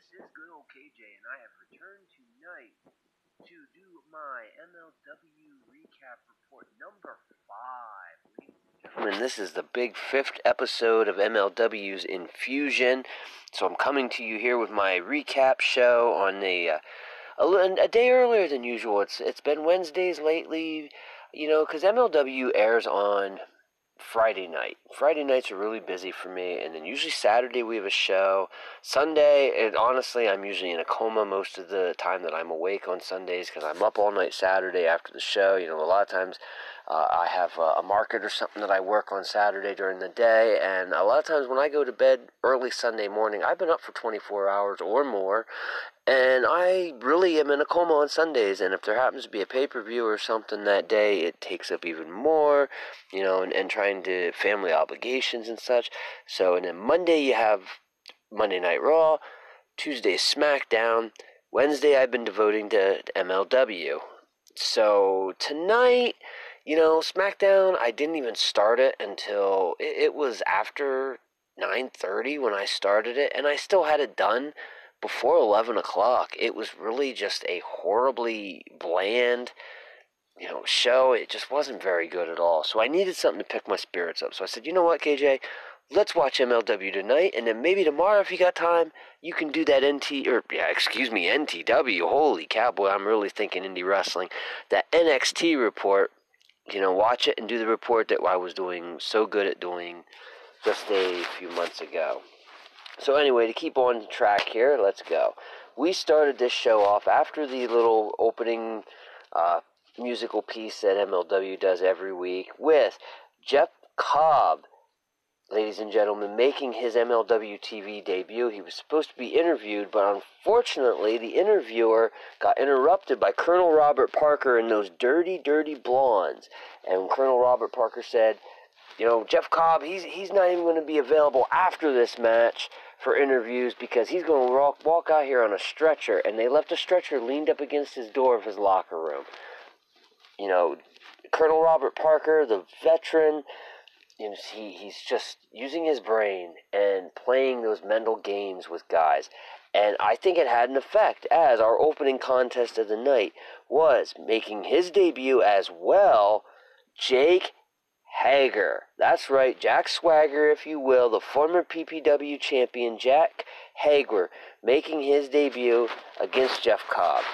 this is good old KJ, and I have returned tonight to do my MLW recap report number five. Gentlemen, this is the big fifth episode of MLW's Infusion. So I'm coming to you here with my recap show on the uh, a, a day earlier than usual. It's it's been Wednesdays lately, you know, because MLW airs on Friday night. Friday nights are really busy for me, and then usually Saturday we have a show. Sunday, and honestly, I'm usually in a coma most of the time that I'm awake on Sundays because I'm up all night Saturday after the show. You know, a lot of times uh, I have a, a market or something that I work on Saturday during the day, and a lot of times when I go to bed early Sunday morning, I've been up for 24 hours or more, and I really am in a coma on Sundays. And if there happens to be a pay per view or something that day, it takes up even more, you know, and, and trying to family obligations and such. So, and then Monday you have Monday Night Raw, Tuesday SmackDown, Wednesday I've been devoting to MLW. So tonight, you know, SmackDown, I didn't even start it until it, it was after 9:30 when I started it, and I still had it done before 11 o'clock, it was really just a horribly bland, you know, show. It just wasn't very good at all. So I needed something to pick my spirits up. So I said, you know what, KJ? Let's watch MLW tonight, and then maybe tomorrow, if you got time, you can do that NT or yeah, excuse me, NTW. Holy cowboy, I'm really thinking indie wrestling. That NXT report, you know, watch it and do the report that I was doing so good at doing just a few months ago. So anyway, to keep on track here, let's go. We started this show off after the little opening uh, musical piece that MLW does every week with Jeff Cobb, ladies and gentlemen, making his MLW TV debut. He was supposed to be interviewed, but unfortunately, the interviewer got interrupted by Colonel Robert Parker and those dirty, dirty blondes. And Colonel Robert Parker said, you know, Jeff Cobb, he's he's not even going to be available after this match for interviews because he's going to walk, walk out here on a stretcher, and they left a stretcher leaned up against his door of his locker room. You know, Colonel Robert Parker, the veteran, you know, he, he's just using his brain and playing those mental games with guys. And I think it had an effect, as our opening contest of the night was making his debut as well, Jake Hager. That's right, Jack Swagger, if you will, the former PPW champion Jack Hager, making his debut against Jeff Cobb.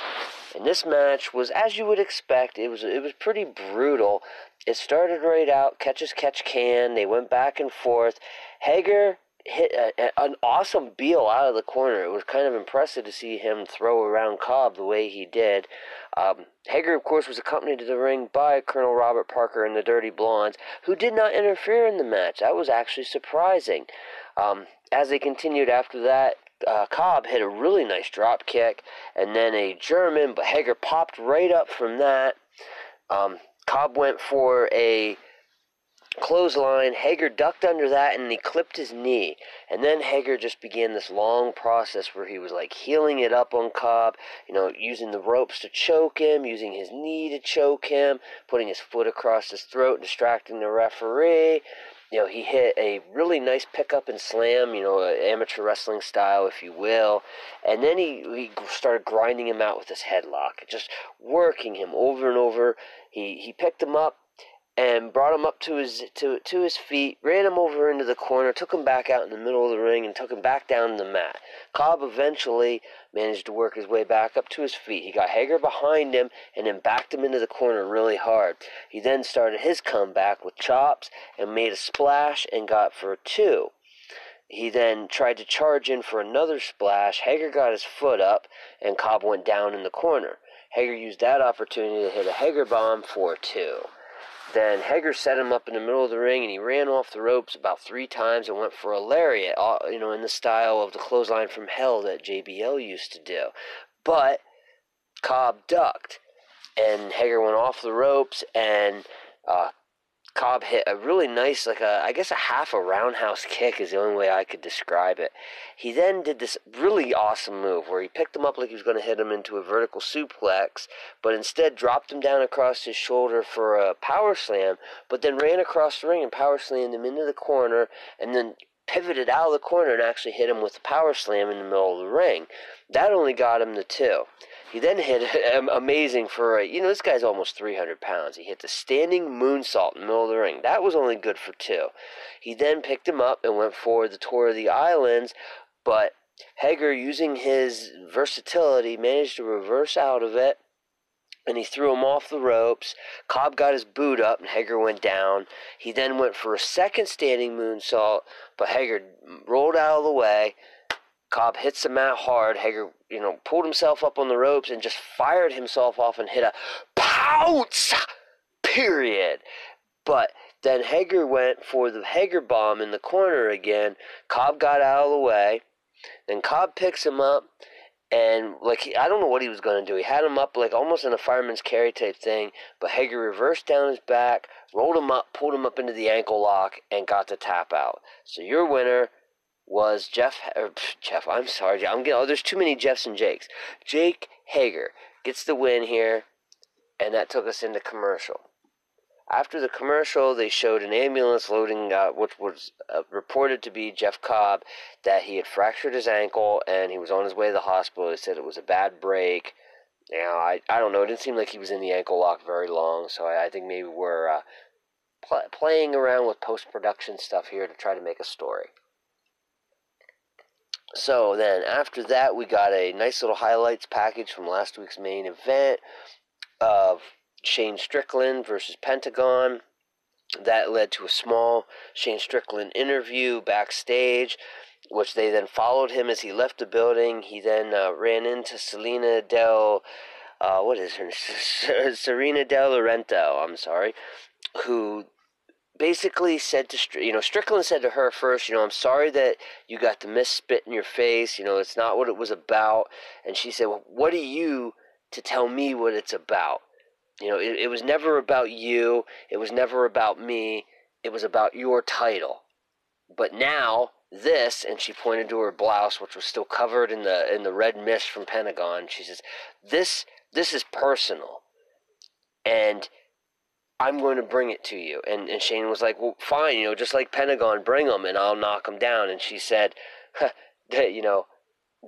And this match was, as you would expect, it was it was pretty brutal. It started right out, catch as catch can. They went back and forth. Hager hit a, a, an awesome Beal out of the corner. It was kind of impressive to see him throw around Cobb the way he did. Um, Hager, of course, was accompanied to the ring by Colonel Robert Parker and the Dirty Blondes, who did not interfere in the match. That was actually surprising. Um, as they continued after that, uh, Cobb hit a really nice drop kick and then a German, but Hager popped right up from that. Um, Cobb went for a clothesline. Hager ducked under that and he clipped his knee. And then Hager just began this long process where he was like heeling it up on Cobb, you know, using the ropes to choke him, using his knee to choke him, putting his foot across his throat, distracting the referee. You know, he hit a really nice pickup and slam, you know, amateur wrestling style, if you will. And then he, he started grinding him out with his headlock, just working him over and over. He, he picked him up, and brought him up to his to to his feet, ran him over into the corner, took him back out in the middle of the ring, and took him back down to the mat. Cobb eventually managed to work his way back up to his feet. He got Hager behind him and then backed him into the corner really hard. He then started his comeback with chops and made a splash and got for a two. He then tried to charge in for another splash. Hager got his foot up, and Cobb went down in the corner. Hager used that opportunity to hit a Hager bomb for two. Then Hager set him up in the middle of the ring, and he ran off the ropes about three times and went for a lariat, you know, in the style of the clothesline from hell that JBL used to do. But Cobb ducked, and Hager went off the ropes, and uh, Cobb hit a really nice, like a, I guess a half a roundhouse kick is the only way I could describe it. He then did this really awesome move where he picked him up like he was going to hit him into a vertical suplex, but instead dropped him down across his shoulder for a power slam, but then ran across the ring and power slammed him into the corner, and then pivoted out of the corner and actually hit him with a power slam in the middle of the ring. That only got him the two. He then hit um, amazing for a, you know, this guy's almost 300 pounds. He hit the standing moonsault in the middle of the ring. That was only good for two. He then picked him up and went for the tour of the islands, but Hager, using his versatility, managed to reverse out of it and he threw him off the ropes. Cobb got his boot up, and Hager went down. He then went for a second standing moonsault, but Hager rolled out of the way. Cobb hits the mat hard. Hager, you know, pulled himself up on the ropes and just fired himself off and hit a pounce. Period. But then Hager went for the Hager bomb in the corner again. Cobb got out of the way. Then Cobb picks him up and like he, I don't know what he was going to do. He had him up like almost in a fireman's carry type thing, but Hager reversed down his back, rolled him up, pulled him up into the ankle lock, and got the tap out. So your winner was Jeff. Or, Jeff, I'm sorry, I'm getting. Oh, there's too many Jeffs and Jakes. Jake Hager gets the win here, and that took us into commercial. After the commercial, they showed an ambulance loading, uh, was uh, reported to be Jeff Cobb, that he had fractured his ankle and he was on his way to the hospital. They said it was a bad break. Now, I, I don't know. It didn't seem like he was in the ankle lock very long, so I, I think maybe we're uh, pl- playing around with post production stuff here to try to make a story. So then after that, we got a nice little highlights package from last week's main event of Shane Strickland versus Pentagon. That led to a small Shane Strickland interview backstage, which they then followed him as he left the building. He then uh, ran into Selena Del, uh, what is her, Serena Del Laurento, I'm sorry, who basically said to you know Strickland said to her first, you know, I'm sorry that you got the mist spit in your face. You know, it's not what it was about. And she said, well, what are you to tell me what it's about? You know, it, it was never about you. It was never about me. It was about your title. But now this, and she pointed to her blouse, which was still covered in the in the red mist from Pentagon. She says, "This this is personal, and I'm going to bring it to you." And and Shane was like, "Well, fine, you know, just like Pentagon, bring them, and I'll knock them down." And she said, "You know,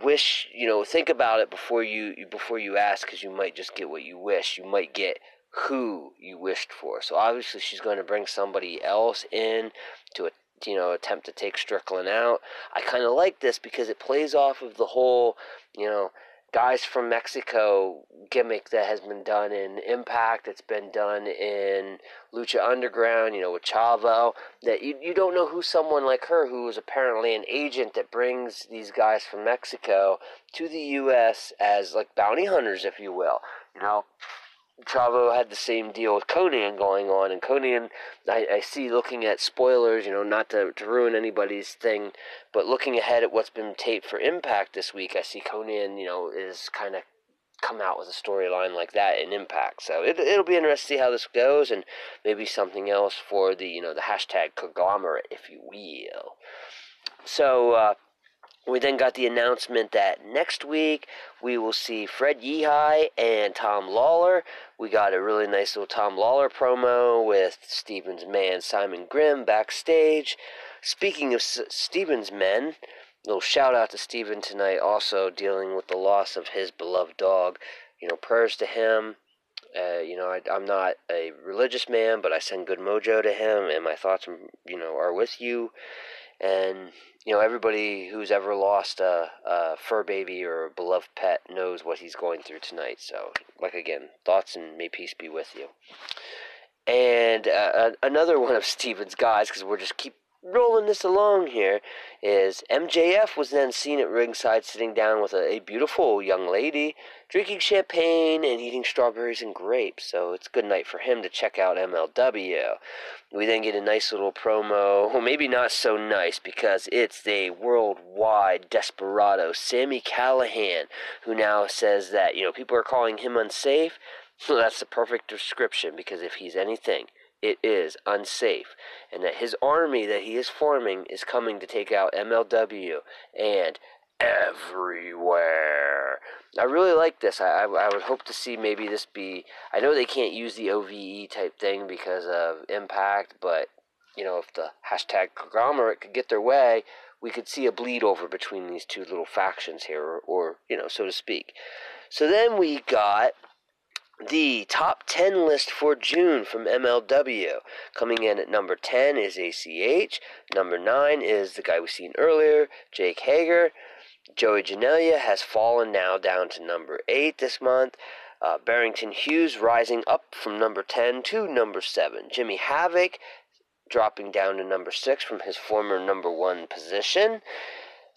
wish you know think about it before you before you ask because you might just get what you wish you might get who you wished for so obviously she's going to bring somebody else in to you know attempt to take strickland out i kind of like this because it plays off of the whole you know guys from Mexico gimmick that has been done in Impact. It's been done in Lucha Underground, you know, with Chavo. That you, you don't know who someone like her, who is apparently an agent that brings these guys from Mexico to the U.S. as like bounty hunters, if you will. You know, Chavo had the same deal with Konnan going on, and Konnan, I, I see looking at spoilers, you know, not to, to ruin anybody's thing, but looking ahead at what's been taped for Impact this week, I see Konnan, you know, is kind of come out with a storyline like that in Impact. So it, it'll be interesting to see how this goes, and maybe something else for the, you know, the hashtag conglomerate, if you will. So, uh, we then got the announcement that next week we will see Fred Yehi and Tom Lawler. We got a really nice little Tom Lawler promo with Steven's man Simon Grimm backstage. Speaking of S- Steven's men, a little shout out to Steven tonight, also dealing with the loss of his beloved dog. You know, prayers to him. Uh, you know, I, am not a religious man, but I send good mojo to him, and my thoughts, you know, are with you. And you know, everybody who's ever lost a, a fur baby or a beloved pet knows what he's going through tonight. So, like again, thoughts and may peace be with you. And uh, another one of Steven's guys, because we're just keep rolling this along here is MJF was then seen at ringside sitting down with a, a, beautiful young lady, drinking champagne and eating strawberries and grapes. So it's a good night for him to check out MLW. We then get a nice little promo, well, maybe not so nice because it's the worldwide desperado, Sami Callihan, who now says that, you know, people are calling him unsafe. Well, that's the perfect description because if he's anything, it is unsafe, and that his army that he is forming is coming to take out MLW and everywhere. I really like this. I, I, I, would hope to see maybe this be. I know they can't use the OVE type thing because of Impact, but you know, if the hashtag conglomerate could get their way, we could see a bleed over between these two little factions here, or, or you know, so to speak. So then we got the top 10 list for June from MLW. Coming in at number 10 is ACH. Number 9 is the guy we seen earlier, Jake Hager. Joey Janela has fallen now down to number 8 this month. Uh, Barrington Hughes rising up from number 10 to number 7. Jimmy Havoc dropping down to number 6 from his former number 1 position.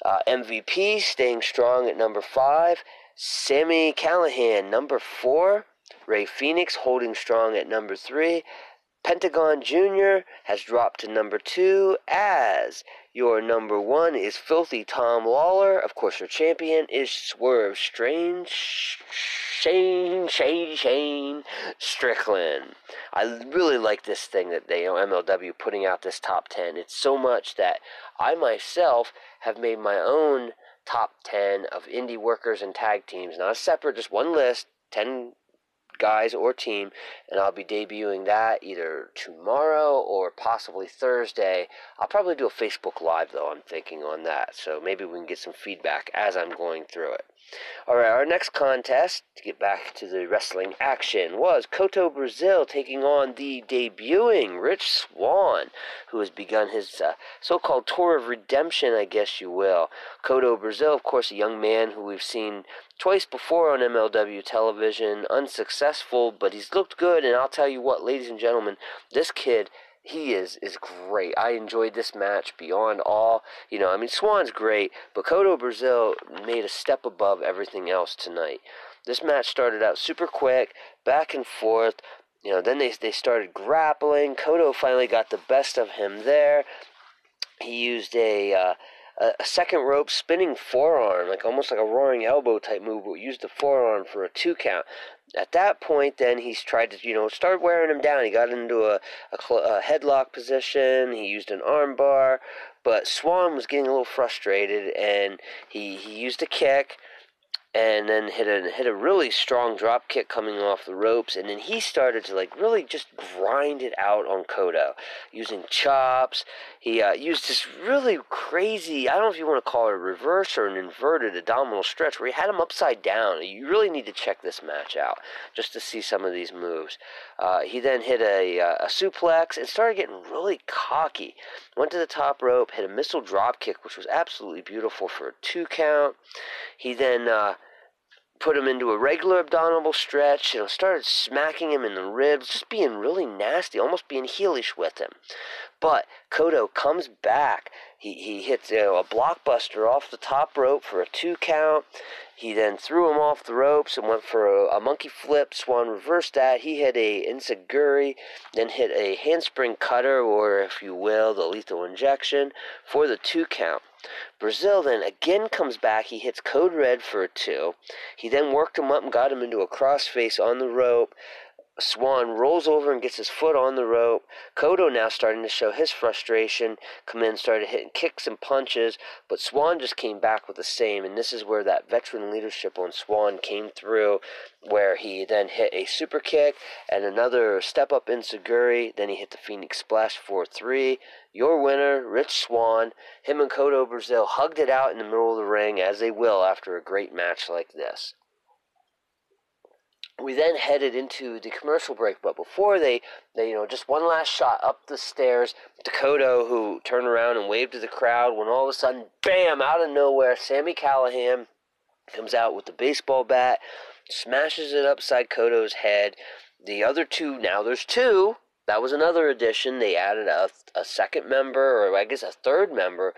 Uh, MVP staying strong at number 5. Sami Callihan, number 4. Rey Fénix holding strong at number 3. Pentagon Jr. has dropped to number 2 as your number one is Filthy Tom Lawler. Of course, your champion is Swerve Strange. Shane, Shane, Shane Strickland. I really like this thing that they, you know, MLW putting out this top 10. It's so much that I myself have made my own top 10 of indie workers and tag teams. Not a separate, just one list, 10 guys or team, and I'll be debuting that either tomorrow or possibly Thursday. I'll probably do a Facebook Live though, I'm thinking on that, so maybe we can get some feedback as I'm going through it. Alright, our next contest, to get back to the wrestling action, was Kotto Brazil taking on the debuting Rich Swann, who has begun his uh, so called tour of redemption, I guess you will. Kotto Brazil, of course, a young man who we've seen twice before on MLW television, unsuccessful, but he's looked good, and I'll tell you what, ladies and gentlemen, this kid he is is great. I enjoyed this match beyond all. You know, I mean Swann's great, but Kotto Brazil made a step above everything else tonight. This match started out super quick, back and forth. You know, then they they started grappling. Kotto finally got the best of him there. He used a uh, a, second rope spinning forearm, like almost like a roaring elbow type move, but used the forearm for a two count. At that point, then he's tried to, you know, start wearing him down. He got into a, a, a headlock position. He used an armbar, but Swann was getting a little frustrated, and he he used a kick and then hit a hit a really strong drop kick coming off the ropes, and then he started to like really just grind it out on Kotto using chops. He uh, used this really crazy I don't know if you want to call it a reverse or an inverted abdominal stretch where he had him upside down. You really need to check this match out just to see some of these moves. Uh, he then hit a, uh, a suplex and started getting really cocky. Went to the top rope, hit a missile drop kick, which was absolutely beautiful for a two count. He then uh, put him into a regular abdominal stretch, you know, started smacking him in the ribs, just being really nasty, almost being heelish with him. But Kotto comes back. He, he hits you know, a blockbuster off the top rope for a two count. He then threw him off the ropes and went for a, a monkey flip. Swann reversed that. He hit a enzuigiri, then hit a handspring cutter, or if you will, the lethal injection for the two count. Brazil then again comes back. He hits Code Red for a two. He then worked him up and got him into a crossface on the rope. Swann rolls over and gets his foot on the rope. Kotto now starting to show his frustration. Come in, started hitting kicks and punches, but Swann just came back with the same. And this is where that veteran leadership on Swann came through, where he then hit a super kick and another step up enzuigiri. Then he hit the Phoenix Splash 4 3. Your winner, Rich Swann. Him and Kotto Brazil hugged it out in the middle of the ring, as they will after a great match like this we then headed into the commercial break, but before they, they, you know, just one last shot up the stairs. Dakota, who turned around and waved to the crowd, when all of a sudden, bam, out of nowhere, Sami Callihan comes out with the baseball bat, smashes it upside Kotto's head. The other two, now there's two. That was another addition. They added a, a second member, or I guess a third member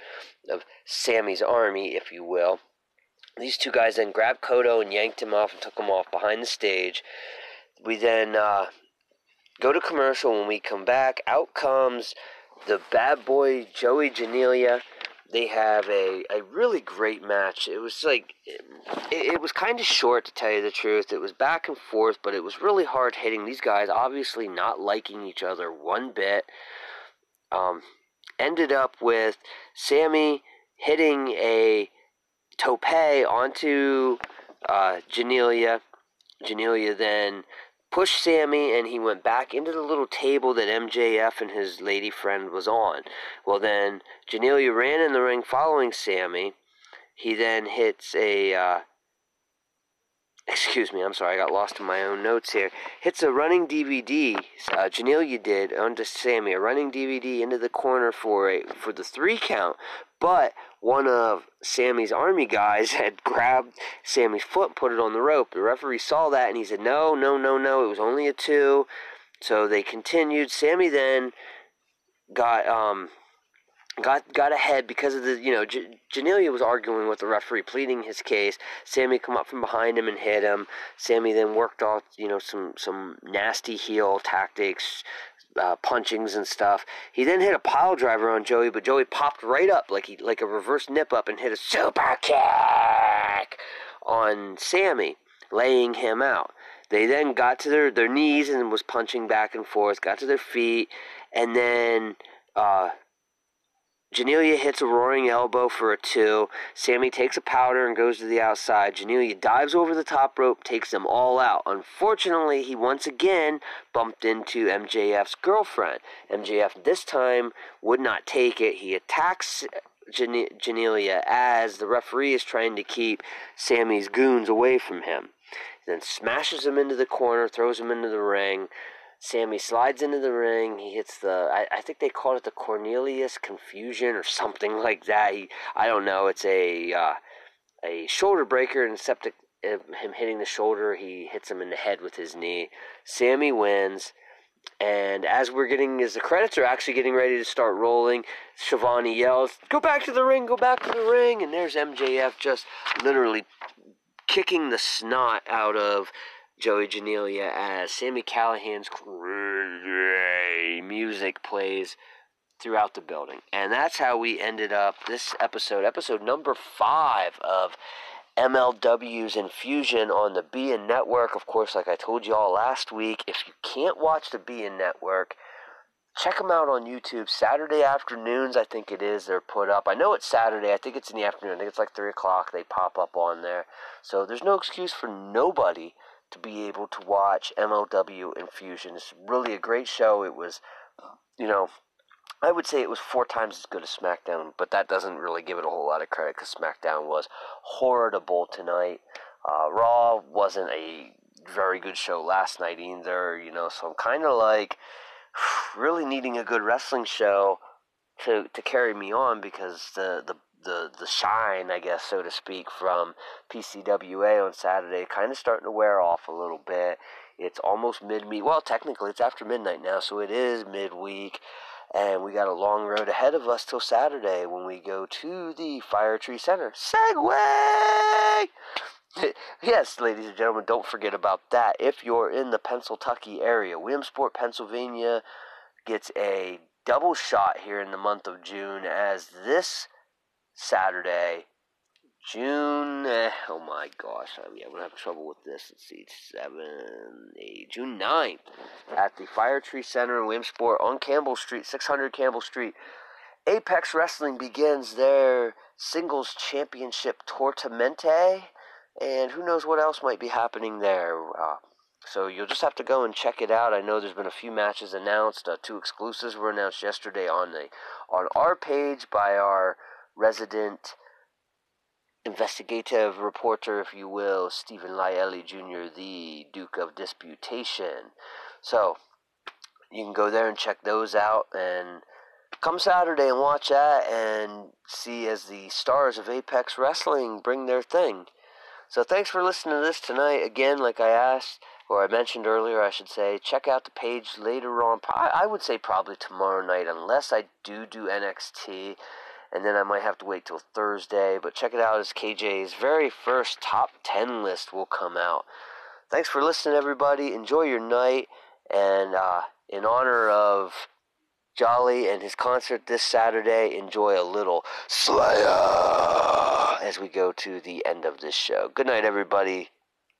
of Sammy's army, if you will. These two guys then grabbed Kotto and yanked him off and took him off behind the stage. We then uh, go to commercial. When we come back, out comes the bad boy Joey Janela. They have a, a really great match. It was like, it, it was kind of short to tell you the truth. It was back and forth, but it was really hard hitting. These guys obviously not liking each other one bit. Um, ended up with Sammy hitting a tope onto uh, Janelia. Janela then pushed Sammy and he went back into the little table that MJF and his lady friend was on. Well, then Janela ran in the ring following Sammy. He then hits a. Uh, excuse me, I'm sorry, I got lost in my own notes here. Hits a running DVD. Uh, Janela did onto Sammy, a running DVD into the corner for a for the three count. But one of Sammy's army guys had grabbed Sammy's foot and put it on the rope. The referee saw that and he said, No, no, no, no, it was only a two. So they continued. Sammy then got um got got ahead because of the you know J- Janela was arguing with the referee, pleading his case. Sammy come up from behind him and hit him. Sammy then worked off you know some some nasty heel tactics, uh, punchings and stuff. He then hit a pile driver on Joey, but Joey popped right up like he like a reverse nip up and hit a super kick on Sammy, laying him out. They then got to their, their knees and was punching back and forth, got to their feet, and then uh, Janela hits a roaring elbow for a two. Sammy takes a powder and goes to the outside. Janela dives over the top rope, takes them all out. Unfortunately, he once again bumped into MJF's girlfriend. MJF this time would not take it. He attacks Janela as the referee is trying to keep Sammy's goons away from him. Then smashes him into the corner, throws him into the ring. Sammy slides into the ring. He hits the, I, I think they called it the Cornelius confusion or something like that. He, I don't know. It's a uh, a shoulder breaker, and except him hitting the shoulder, he hits him in the head with his knee. Sammy wins. And as we're getting, as the credits are actually getting ready to start rolling, Schiavone yells, "Go back to the ring! Go back to the ring!" And there's MJF just literally kicking the snot out of Joey Janela as Sami Callihan's crazy music plays throughout the building. And that's how we ended up this episode, episode number five of MLW's Infusion on the beIN Network. Of course, like I told you all last week, if you can't watch the beIN Network, check them out on YouTube. Saturday afternoons, I think it is, they're put up. I know it's Saturday. I think it's in the afternoon. I think it's like 3 o'clock. They pop up on there. So there's no excuse for nobody to be able to watch MLW Infusion. It's really a great show. It was, you know, I would say it was four times as good as SmackDown, but that doesn't really give it a whole lot of credit because SmackDown was horrible tonight. Uh, Raw wasn't a very good show last night either, you know, so I'm kind of like really needing a good wrestling show to to carry me on because the the the the shine, I guess, so to speak, from PCWA on Saturday, kind of starting to wear off a little bit. It's almost midweek. Well, technically, it's after midnight now, so it is midweek, and we got a long road ahead of us till Saturday when we go to the Fire Tree Center. Segway! yes, ladies and gentlemen, don't forget about that. If you're in the Pennsylvania area, Williamsport, Pennsylvania gets a double shot here in the month of June as this Saturday, June. Eh, oh my gosh, I am gonna have trouble with this. Let's see, seven, eight, June 9th at the Fire Tree Center in Williamsport on Campbell Street, 600 Campbell Street. Apex Wrestling begins their singles championship tournamente, and who knows what else might be happening there. Uh, so you'll just have to go and check it out. I know there's been a few matches announced. Uh, two exclusives were announced yesterday on the on our page by our resident investigative reporter, if you will, Stephen Lyelli Jr., the Duke of Disputation. So, you can go there and check those out and come Saturday and watch that and see as the stars of Apex Wrestling bring their thing. So, thanks for listening to this tonight. Again, like I asked, or I mentioned earlier, I should say, check out the page later on. I would say probably tomorrow night, unless I do do NXT and then I might have to wait till Thursday. But check it out as KJ's very first top 10 list will come out. Thanks for listening, everybody. Enjoy your night. And uh, in honor of Jolly and his concert this Saturday, enjoy a little Slayer as we go to the end of this show. Good night, everybody.